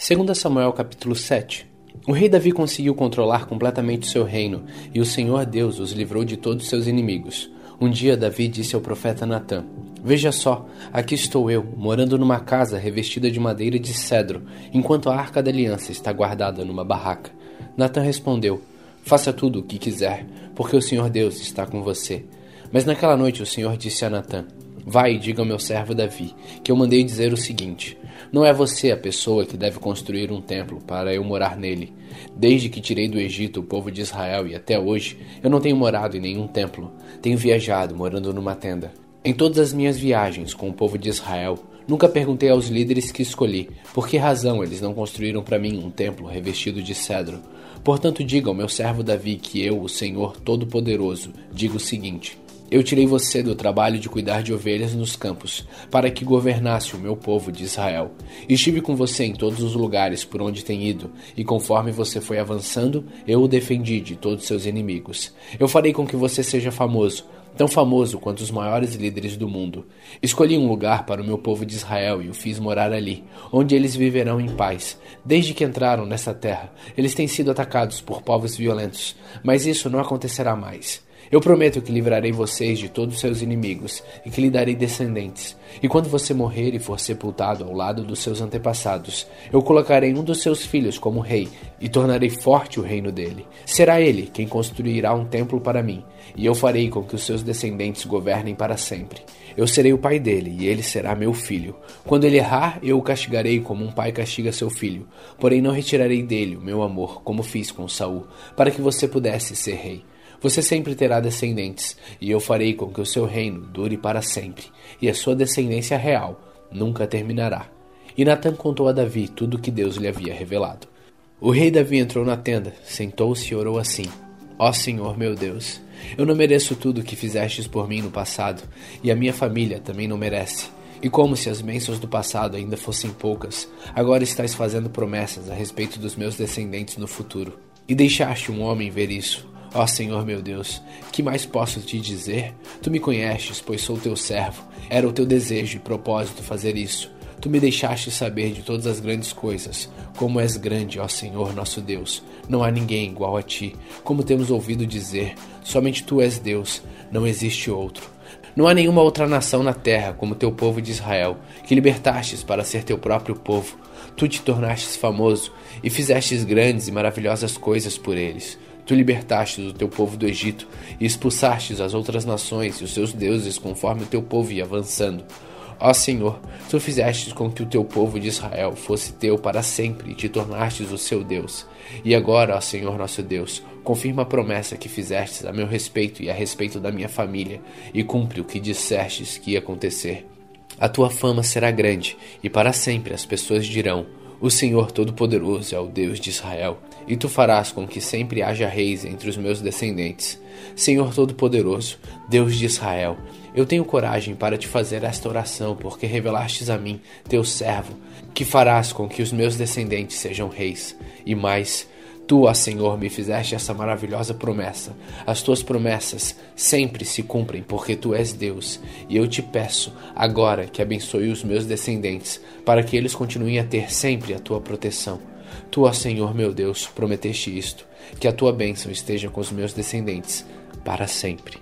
Segundo Samuel capítulo 7. O rei Davi conseguiu controlar completamente seu reino, e o Senhor Deus os livrou de todos seus inimigos. Um dia Davi disse ao profeta Natã: Veja só, aqui estou eu, morando numa casa revestida de madeira de cedro, enquanto a arca da aliança está guardada numa barraca. Natã respondeu: Faça tudo o que quiser, porque o Senhor Deus está com você. Mas naquela noite o Senhor disse a Natã: Vai e diga ao meu servo Davi, que eu mandei dizer o seguinte: Não é você a pessoa que deve construir um templo para eu morar nele. Desde que tirei do Egito o povo de Israel e até hoje, eu não tenho morado em nenhum templo. Tenho viajado morando numa tenda. Em todas as minhas viagens com o povo de Israel, nunca perguntei aos líderes que escolhi por que razão eles não construíram para mim um templo revestido de cedro. Portanto, diga ao meu servo Davi que eu, o Senhor Todo-Poderoso, digo o seguinte: eu tirei você do trabalho de cuidar de ovelhas nos campos, para que governasse o meu povo de Israel. Estive com você em todos os lugares por onde tem ido, e conforme você foi avançando, eu o defendi de todos seus inimigos. Eu farei com que você seja famoso, tão famoso quanto os maiores líderes do mundo. Escolhi um lugar para o meu povo de Israel e o fiz morar ali, onde eles viverão em paz. Desde que entraram nessa terra, eles têm sido atacados por povos violentos, mas isso não acontecerá mais. Eu prometo que livrarei vocês de todos seus inimigos e que lhe darei descendentes. E quando você morrer e for sepultado ao lado dos seus antepassados, eu colocarei um dos seus filhos como rei e tornarei forte o reino dele. Será ele quem construirá um templo para mim, e eu farei com que os seus descendentes governem para sempre. Eu serei o pai dele e ele será meu filho. Quando ele errar, eu o castigarei como um pai castiga seu filho, porém não retirarei dele o meu amor, como fiz com Saul, para que você pudesse ser rei. Você sempre terá descendentes, e eu farei com que o seu reino dure para sempre, e a sua descendência real nunca terminará. E Natan contou a Davi tudo o que Deus lhe havia revelado. O rei Davi entrou na tenda, sentou-se e orou assim: Ó Senhor meu Deus, eu não mereço tudo o que fizestes por mim no passado, e a minha família também não merece. E como se as bênçãos do passado ainda fossem poucas, agora estás fazendo promessas a respeito dos meus descendentes no futuro. E deixaste um homem ver isso, Ó Senhor meu Deus, que mais posso te dizer? Tu me conheces, pois sou teu servo. Era o teu desejo e propósito fazer isso. Tu me deixaste saber de todas as grandes coisas. Como és grande, ó Senhor nosso Deus. Não há ninguém igual a ti. Como temos ouvido dizer, somente tu és Deus, não existe outro. Não há nenhuma outra nação na terra como teu povo de Israel, que libertastes para ser teu próprio povo. Tu te tornastes famoso e fizestes grandes e maravilhosas coisas por eles. Tu libertastes o teu povo do Egito e expulsastes as outras nações e os seus deuses conforme o teu povo ia avançando. Ó Senhor, tu fizestes com que o teu povo de Israel fosse teu para sempre e te tornastes o seu Deus. E agora, ó Senhor nosso Deus, confirma a promessa que fizestes a meu respeito e a respeito da minha família, e cumpre o que dissestes que ia acontecer. A tua fama será grande, e para sempre as pessoas dirão: O Senhor Todo-Poderoso é o Deus de Israel e tu farás com que sempre haja reis entre os meus descendentes. Senhor Todo-Poderoso, Deus de Israel, eu tenho coragem para te fazer esta oração, porque revelastes a mim, teu servo, que farás com que os meus descendentes sejam reis. E mais, Tu, ó Senhor, me fizeste essa maravilhosa promessa. As tuas promessas sempre se cumprem, porque tu és Deus. E eu te peço agora que abençoe os meus descendentes, para que eles continuem a ter sempre a tua proteção. Tu, Senhor meu Deus, prometeste isto, que a tua bênção esteja com os meus descendentes para sempre.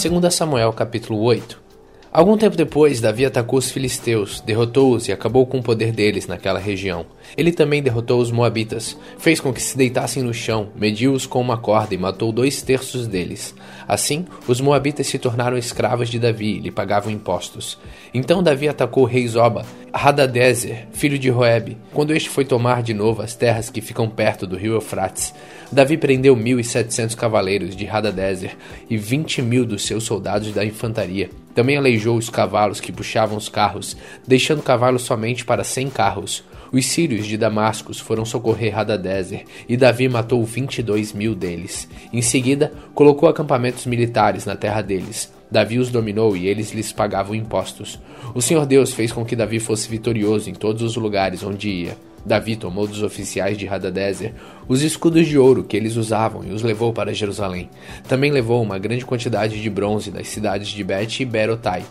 2 Samuel capítulo 8 Algum tempo depois, Davi atacou os filisteus, derrotou-os e acabou com o poder deles naquela região. Ele também derrotou os moabitas, fez com que se deitassem no chão, mediu-os com uma corda e matou dois terços deles. Assim, os moabitas se tornaram escravos de Davi e lhe pagavam impostos. Então Davi atacou o rei Zoba, Hadadezer, filho de Roeb, quando este foi tomar de novo as terras que ficam perto do rio Eufrates. Davi prendeu mil e setecentos cavaleiros de Hadadezer e vinte mil dos seus soldados da infantaria. Também aleijou os cavalos que puxavam os carros, deixando cavalos somente para cem carros. Os sírios de Damascus foram socorrer Hadadezer, e Davi matou vinte e dois mil deles. Em seguida, colocou acampamentos militares na terra deles. Davi os dominou e eles lhes pagavam impostos. O Senhor Deus fez com que Davi fosse vitorioso em todos os lugares onde ia. Davi tomou dos oficiais de Hadadezer os escudos de ouro que eles usavam e os levou para Jerusalém. Também levou uma grande quantidade de bronze das cidades de Bet e Berotai,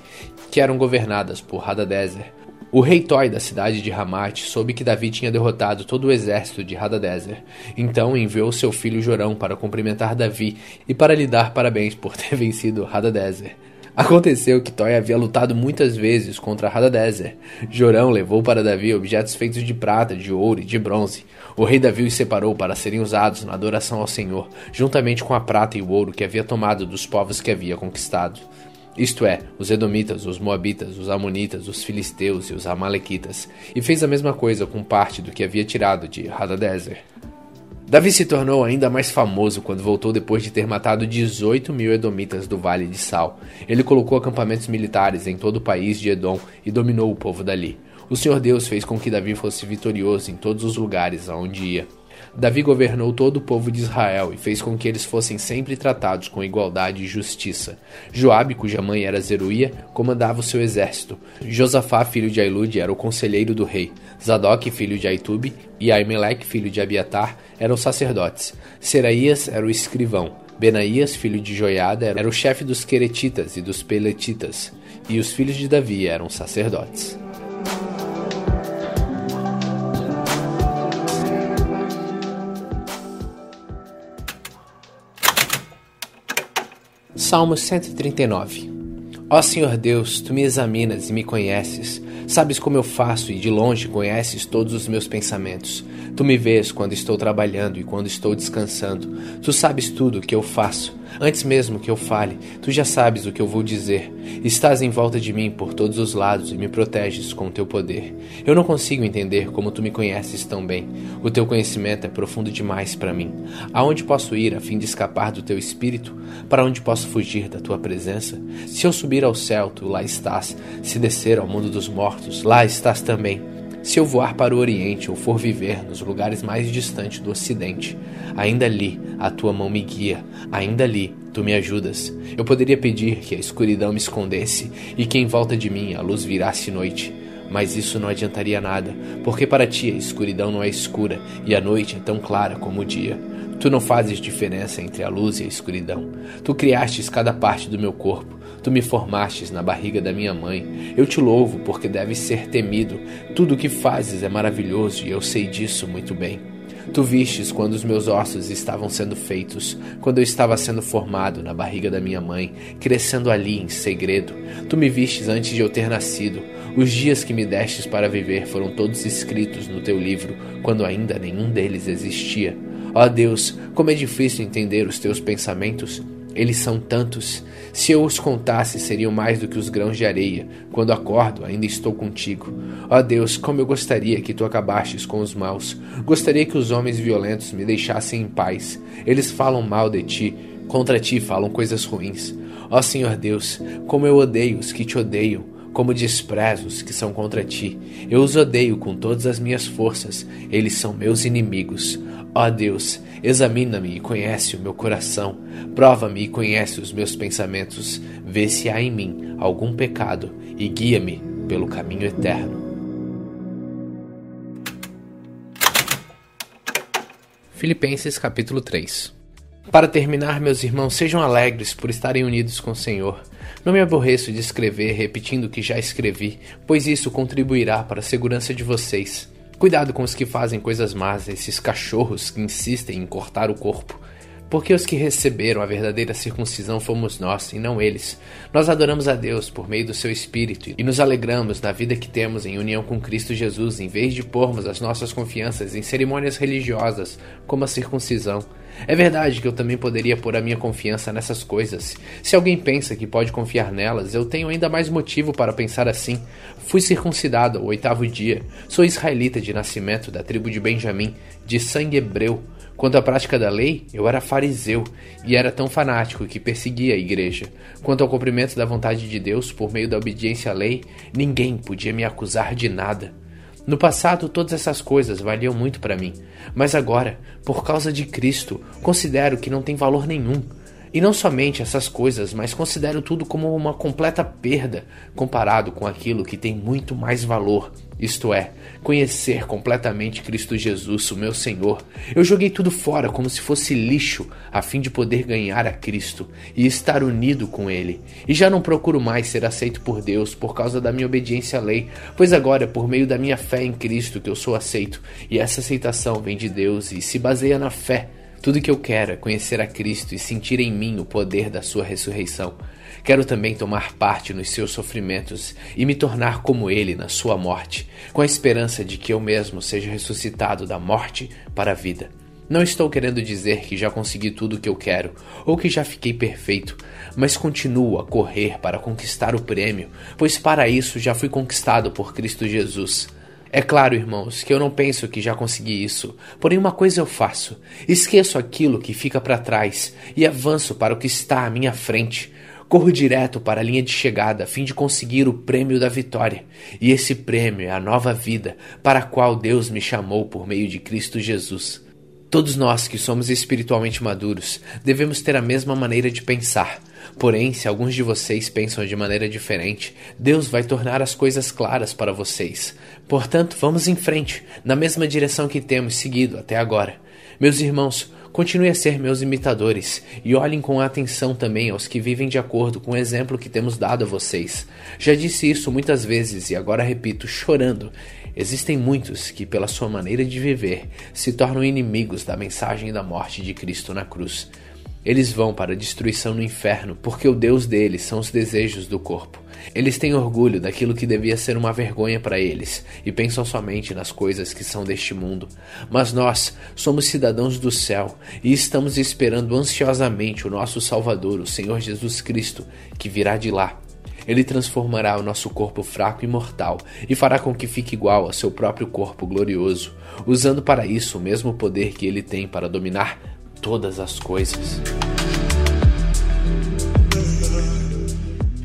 que eram governadas por Hadadezer. O rei Toi da cidade de Ramate soube que Davi tinha derrotado todo o exército de Hadadezer. Então enviou seu filho Jorão para cumprimentar Davi e para lhe dar parabéns por ter vencido Hadadezer. Aconteceu que Toy havia lutado muitas vezes contra Hadadezer. Jorão levou para Davi objetos feitos de prata, de ouro e de bronze. O rei Davi os separou para serem usados na adoração ao Senhor, juntamente com a prata e o ouro que havia tomado dos povos que havia conquistado. Isto é, os Edomitas, os Moabitas, os Amonitas, os Filisteus e os Amalequitas, e fez a mesma coisa com parte do que havia tirado de Hadadezer. Davi se tornou ainda mais famoso quando voltou depois de ter matado 18 mil edomitas do Vale de Sal. Ele colocou acampamentos militares em todo o país de Edom e dominou o povo dali. O Senhor Deus fez com que Davi fosse vitorioso em todos os lugares aonde ia. Davi governou todo o povo de Israel e fez com que eles fossem sempre tratados com igualdade e justiça. Joabe, cuja mãe era Zeruia, comandava o seu exército. Josafá, filho de Ailude, era o conselheiro do rei. Zadok, filho de Aitube, e Aimeleque, filho de Abiatar, eram sacerdotes. Seraías era o escrivão. Benaías, filho de Joiada, era o chefe dos Queretitas e dos Peletitas. E os filhos de Davi eram sacerdotes. Salmo 139 Ó Senhor Deus, tu me examinas e me conheces. Sabes como eu faço e de longe conheces todos os meus pensamentos. Tu me vês quando estou trabalhando e quando estou descansando. Tu sabes tudo o que eu faço. Antes mesmo que eu fale, tu já sabes o que eu vou dizer. Estás em volta de mim por todos os lados e me proteges com o teu poder. Eu não consigo entender como tu me conheces tão bem. O teu conhecimento é profundo demais para mim. Aonde posso ir a fim de escapar do teu espírito? Para onde posso fugir da tua presença? Se eu subir ao céu, tu lá estás. Se descer ao mundo dos mortos, lá estás também. Se eu voar para o Oriente ou for viver nos lugares mais distantes do Ocidente, ainda ali a tua mão me guia, ainda ali tu me ajudas. Eu poderia pedir que a escuridão me escondesse e que em volta de mim a luz virasse noite. Mas isso não adiantaria nada, porque para ti a escuridão não é escura e a noite é tão clara como o dia. Tu não fazes diferença entre a luz e a escuridão. Tu criastes cada parte do meu corpo. Tu me formastes na barriga da minha mãe. Eu te louvo porque deves ser temido. Tudo o que fazes é maravilhoso e eu sei disso muito bem. Tu vistes quando os meus ossos estavam sendo feitos, quando eu estava sendo formado na barriga da minha mãe, crescendo ali em segredo. Tu me vistes antes de eu ter nascido. Os dias que me destes para viver foram todos escritos no teu livro, quando ainda nenhum deles existia. Ó Deus, como é difícil entender os teus pensamentos. Eles são tantos. Se eu os contasse, seriam mais do que os grãos de areia. Quando acordo, ainda estou contigo. Ó Deus, como eu gostaria que tu acabastes com os maus. Gostaria que os homens violentos me deixassem em paz. Eles falam mal de ti, contra ti falam coisas ruins. Ó Senhor Deus, como eu odeio os que te odeiam como desprezo os que são contra ti. Eu os odeio com todas as minhas forças, eles são meus inimigos. Ó Deus, examina-me e conhece o meu coração, prova-me e conhece os meus pensamentos, vê se há em mim algum pecado e guia-me pelo caminho eterno. Filipenses capítulo 3 Para terminar, meus irmãos, sejam alegres por estarem unidos com o Senhor. Não me aborreço de escrever repetindo o que já escrevi, pois isso contribuirá para a segurança de vocês. Cuidado com os que fazem coisas más, esses cachorros que insistem em cortar o corpo. Porque os que receberam a verdadeira circuncisão fomos nós, e não eles. Nós adoramos a Deus por meio do seu Espírito e nos alegramos na vida que temos em união com Cristo Jesus, em vez de pormos as nossas confianças em cerimônias religiosas, como a circuncisão. É verdade que eu também poderia pôr a minha confiança nessas coisas. Se alguém pensa que pode confiar nelas, eu tenho ainda mais motivo para pensar assim. Fui circuncidado ao oitavo dia. Sou israelita de nascimento, da tribo de Benjamim, de sangue hebreu. Quanto à prática da lei, eu era fariseu e era tão fanático que perseguia a igreja. Quanto ao cumprimento da vontade de Deus por meio da obediência à lei, ninguém podia me acusar de nada. No passado, todas essas coisas valiam muito para mim, mas agora, por causa de Cristo, considero que não tem valor nenhum. E não somente essas coisas, mas considero tudo como uma completa perda comparado com aquilo que tem muito mais valor, isto é, conhecer completamente Cristo Jesus, o meu Senhor. Eu joguei tudo fora como se fosse lixo, a fim de poder ganhar a Cristo e estar unido com Ele. E já não procuro mais ser aceito por Deus por causa da minha obediência à lei, pois agora é por meio da minha fé em Cristo que eu sou aceito, e essa aceitação vem de Deus e se baseia na fé. Tudo que eu quero é conhecer a Cristo e sentir em mim o poder da Sua ressurreição. Quero também tomar parte nos seus sofrimentos e me tornar como ele na sua morte, com a esperança de que eu mesmo seja ressuscitado da morte para a vida. Não estou querendo dizer que já consegui tudo o que eu quero ou que já fiquei perfeito, mas continuo a correr para conquistar o prêmio, pois para isso já fui conquistado por Cristo Jesus. É claro, irmãos, que eu não penso que já consegui isso, porém uma coisa eu faço: esqueço aquilo que fica para trás e avanço para o que está à minha frente. Corro direto para a linha de chegada a fim de conseguir o prêmio da vitória. E esse prêmio é a nova vida para a qual Deus me chamou por meio de Cristo Jesus. Todos nós que somos espiritualmente maduros devemos ter a mesma maneira de pensar. Porém, se alguns de vocês pensam de maneira diferente, Deus vai tornar as coisas claras para vocês. Portanto, vamos em frente, na mesma direção que temos seguido até agora. Meus irmãos, Continue a ser meus imitadores e olhem com atenção também aos que vivem de acordo com o exemplo que temos dado a vocês. Já disse isso muitas vezes e agora repito, chorando. Existem muitos que, pela sua maneira de viver, se tornam inimigos da mensagem da morte de Cristo na cruz. Eles vão para a destruição no inferno, porque o Deus deles são os desejos do corpo. Eles têm orgulho daquilo que devia ser uma vergonha para eles e pensam somente nas coisas que são deste mundo. Mas nós somos cidadãos do céu e estamos esperando ansiosamente o nosso Salvador, o Senhor Jesus Cristo, que virá de lá. Ele transformará o nosso corpo fraco e mortal e fará com que fique igual ao seu próprio corpo glorioso, usando para isso o mesmo poder que ele tem para dominar todas as coisas.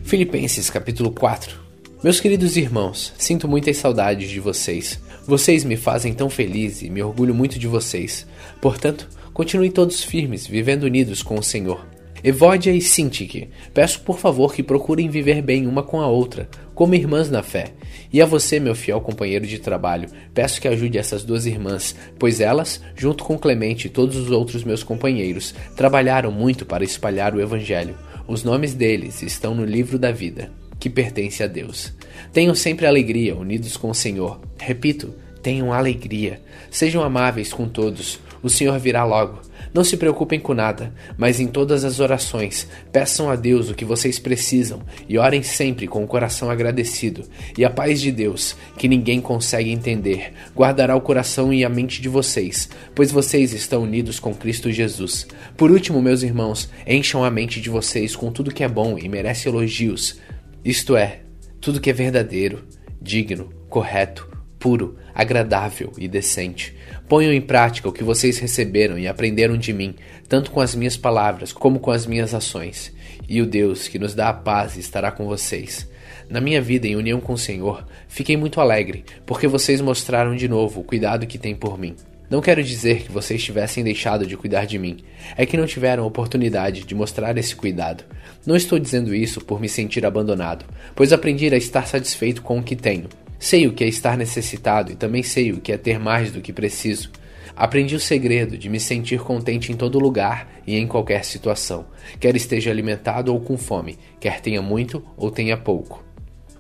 Filipenses capítulo 4 Meus queridos irmãos, sinto muitas saudades de vocês. Vocês me fazem tão feliz e me orgulho muito de vocês. Portanto, continuem todos firmes, vivendo unidos com o Senhor. Evódia e Sintique, peço por favor que procurem viver bem uma com a outra, como irmãs na fé. E a você, meu fiel companheiro de trabalho, peço que ajude essas duas irmãs, pois elas, junto com Clemente e todos os outros meus companheiros, trabalharam muito para espalhar o Evangelho. Os nomes deles estão no livro da vida, que pertence a Deus. Tenham sempre alegria, unidos com o Senhor. Repito, tenham alegria. Sejam amáveis com todos. O Senhor virá logo. Não se preocupem com nada, mas em todas as orações, peçam a Deus o que vocês precisam e orem sempre com o coração agradecido. E a paz de Deus, que ninguém consegue entender, guardará o coração e a mente de vocês, pois vocês estão unidos com Cristo Jesus. Por último, meus irmãos, encham a mente de vocês com tudo que é bom e merece elogios, isto é, tudo que é verdadeiro, digno, correto, puro, agradável e decente. Ponham em prática o que vocês receberam e aprenderam de mim, tanto com as minhas palavras como com as minhas ações. E o Deus que nos dá a paz estará com vocês. Na minha vida em união com o Senhor, fiquei muito alegre, porque vocês mostraram de novo o cuidado que têm por mim. Não quero dizer que vocês tivessem deixado de cuidar de mim, é que não tiveram oportunidade de mostrar esse cuidado. Não estou dizendo isso por me sentir abandonado, pois aprendi a estar satisfeito com o que tenho. Sei o que é estar necessitado e também sei o que é ter mais do que preciso. Aprendi o segredo de me sentir contente em todo lugar e em qualquer situação, quer esteja alimentado ou com fome, quer tenha muito ou tenha pouco.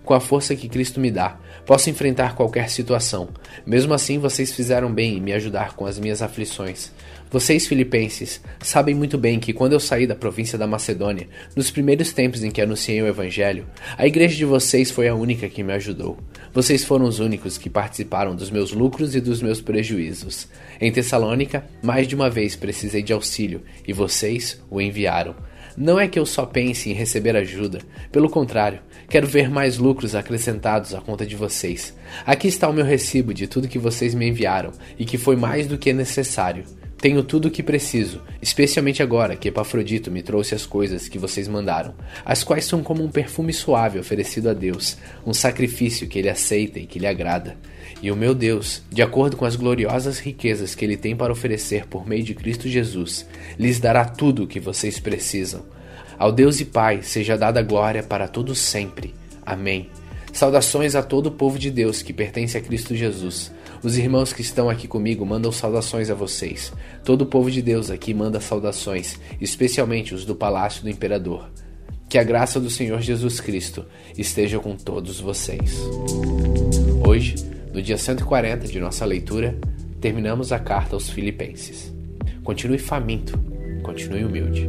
Com a força que Cristo me dá, posso enfrentar qualquer situação. Mesmo assim, vocês fizeram bem em me ajudar com as minhas aflições. Vocês, filipenses, sabem muito bem que quando eu saí da província da Macedônia, nos primeiros tempos em que anunciei o Evangelho, a igreja de vocês foi a única que me ajudou. Vocês foram os únicos que participaram dos meus lucros e dos meus prejuízos. Em Tessalônica, mais de uma vez precisei de auxílio e vocês o enviaram. Não é que eu só pense em receber ajuda, pelo contrário, quero ver mais lucros acrescentados à conta de vocês. Aqui está o meu recibo de tudo que vocês me enviaram e que foi mais do que necessário. Tenho tudo o que preciso, especialmente agora que Epafrodito me trouxe as coisas que vocês mandaram, as quais são como um perfume suave oferecido a Deus, um sacrifício que ele aceita e que lhe agrada. E o meu Deus, de acordo com as gloriosas riquezas que ele tem para oferecer por meio de Cristo Jesus, lhes dará tudo o que vocês precisam. Ao Deus e Pai seja dada glória para todos sempre. Amém. Saudações a todo o povo de Deus que pertence a Cristo Jesus. Os irmãos que estão aqui comigo mandam saudações a vocês. Todo o povo de Deus aqui manda saudações, especialmente os do palácio do imperador. Que a graça do Senhor Jesus Cristo esteja com todos vocês. Hoje, no dia 140 de nossa leitura, terminamos a carta aos Filipenses. Continue faminto, continue humilde.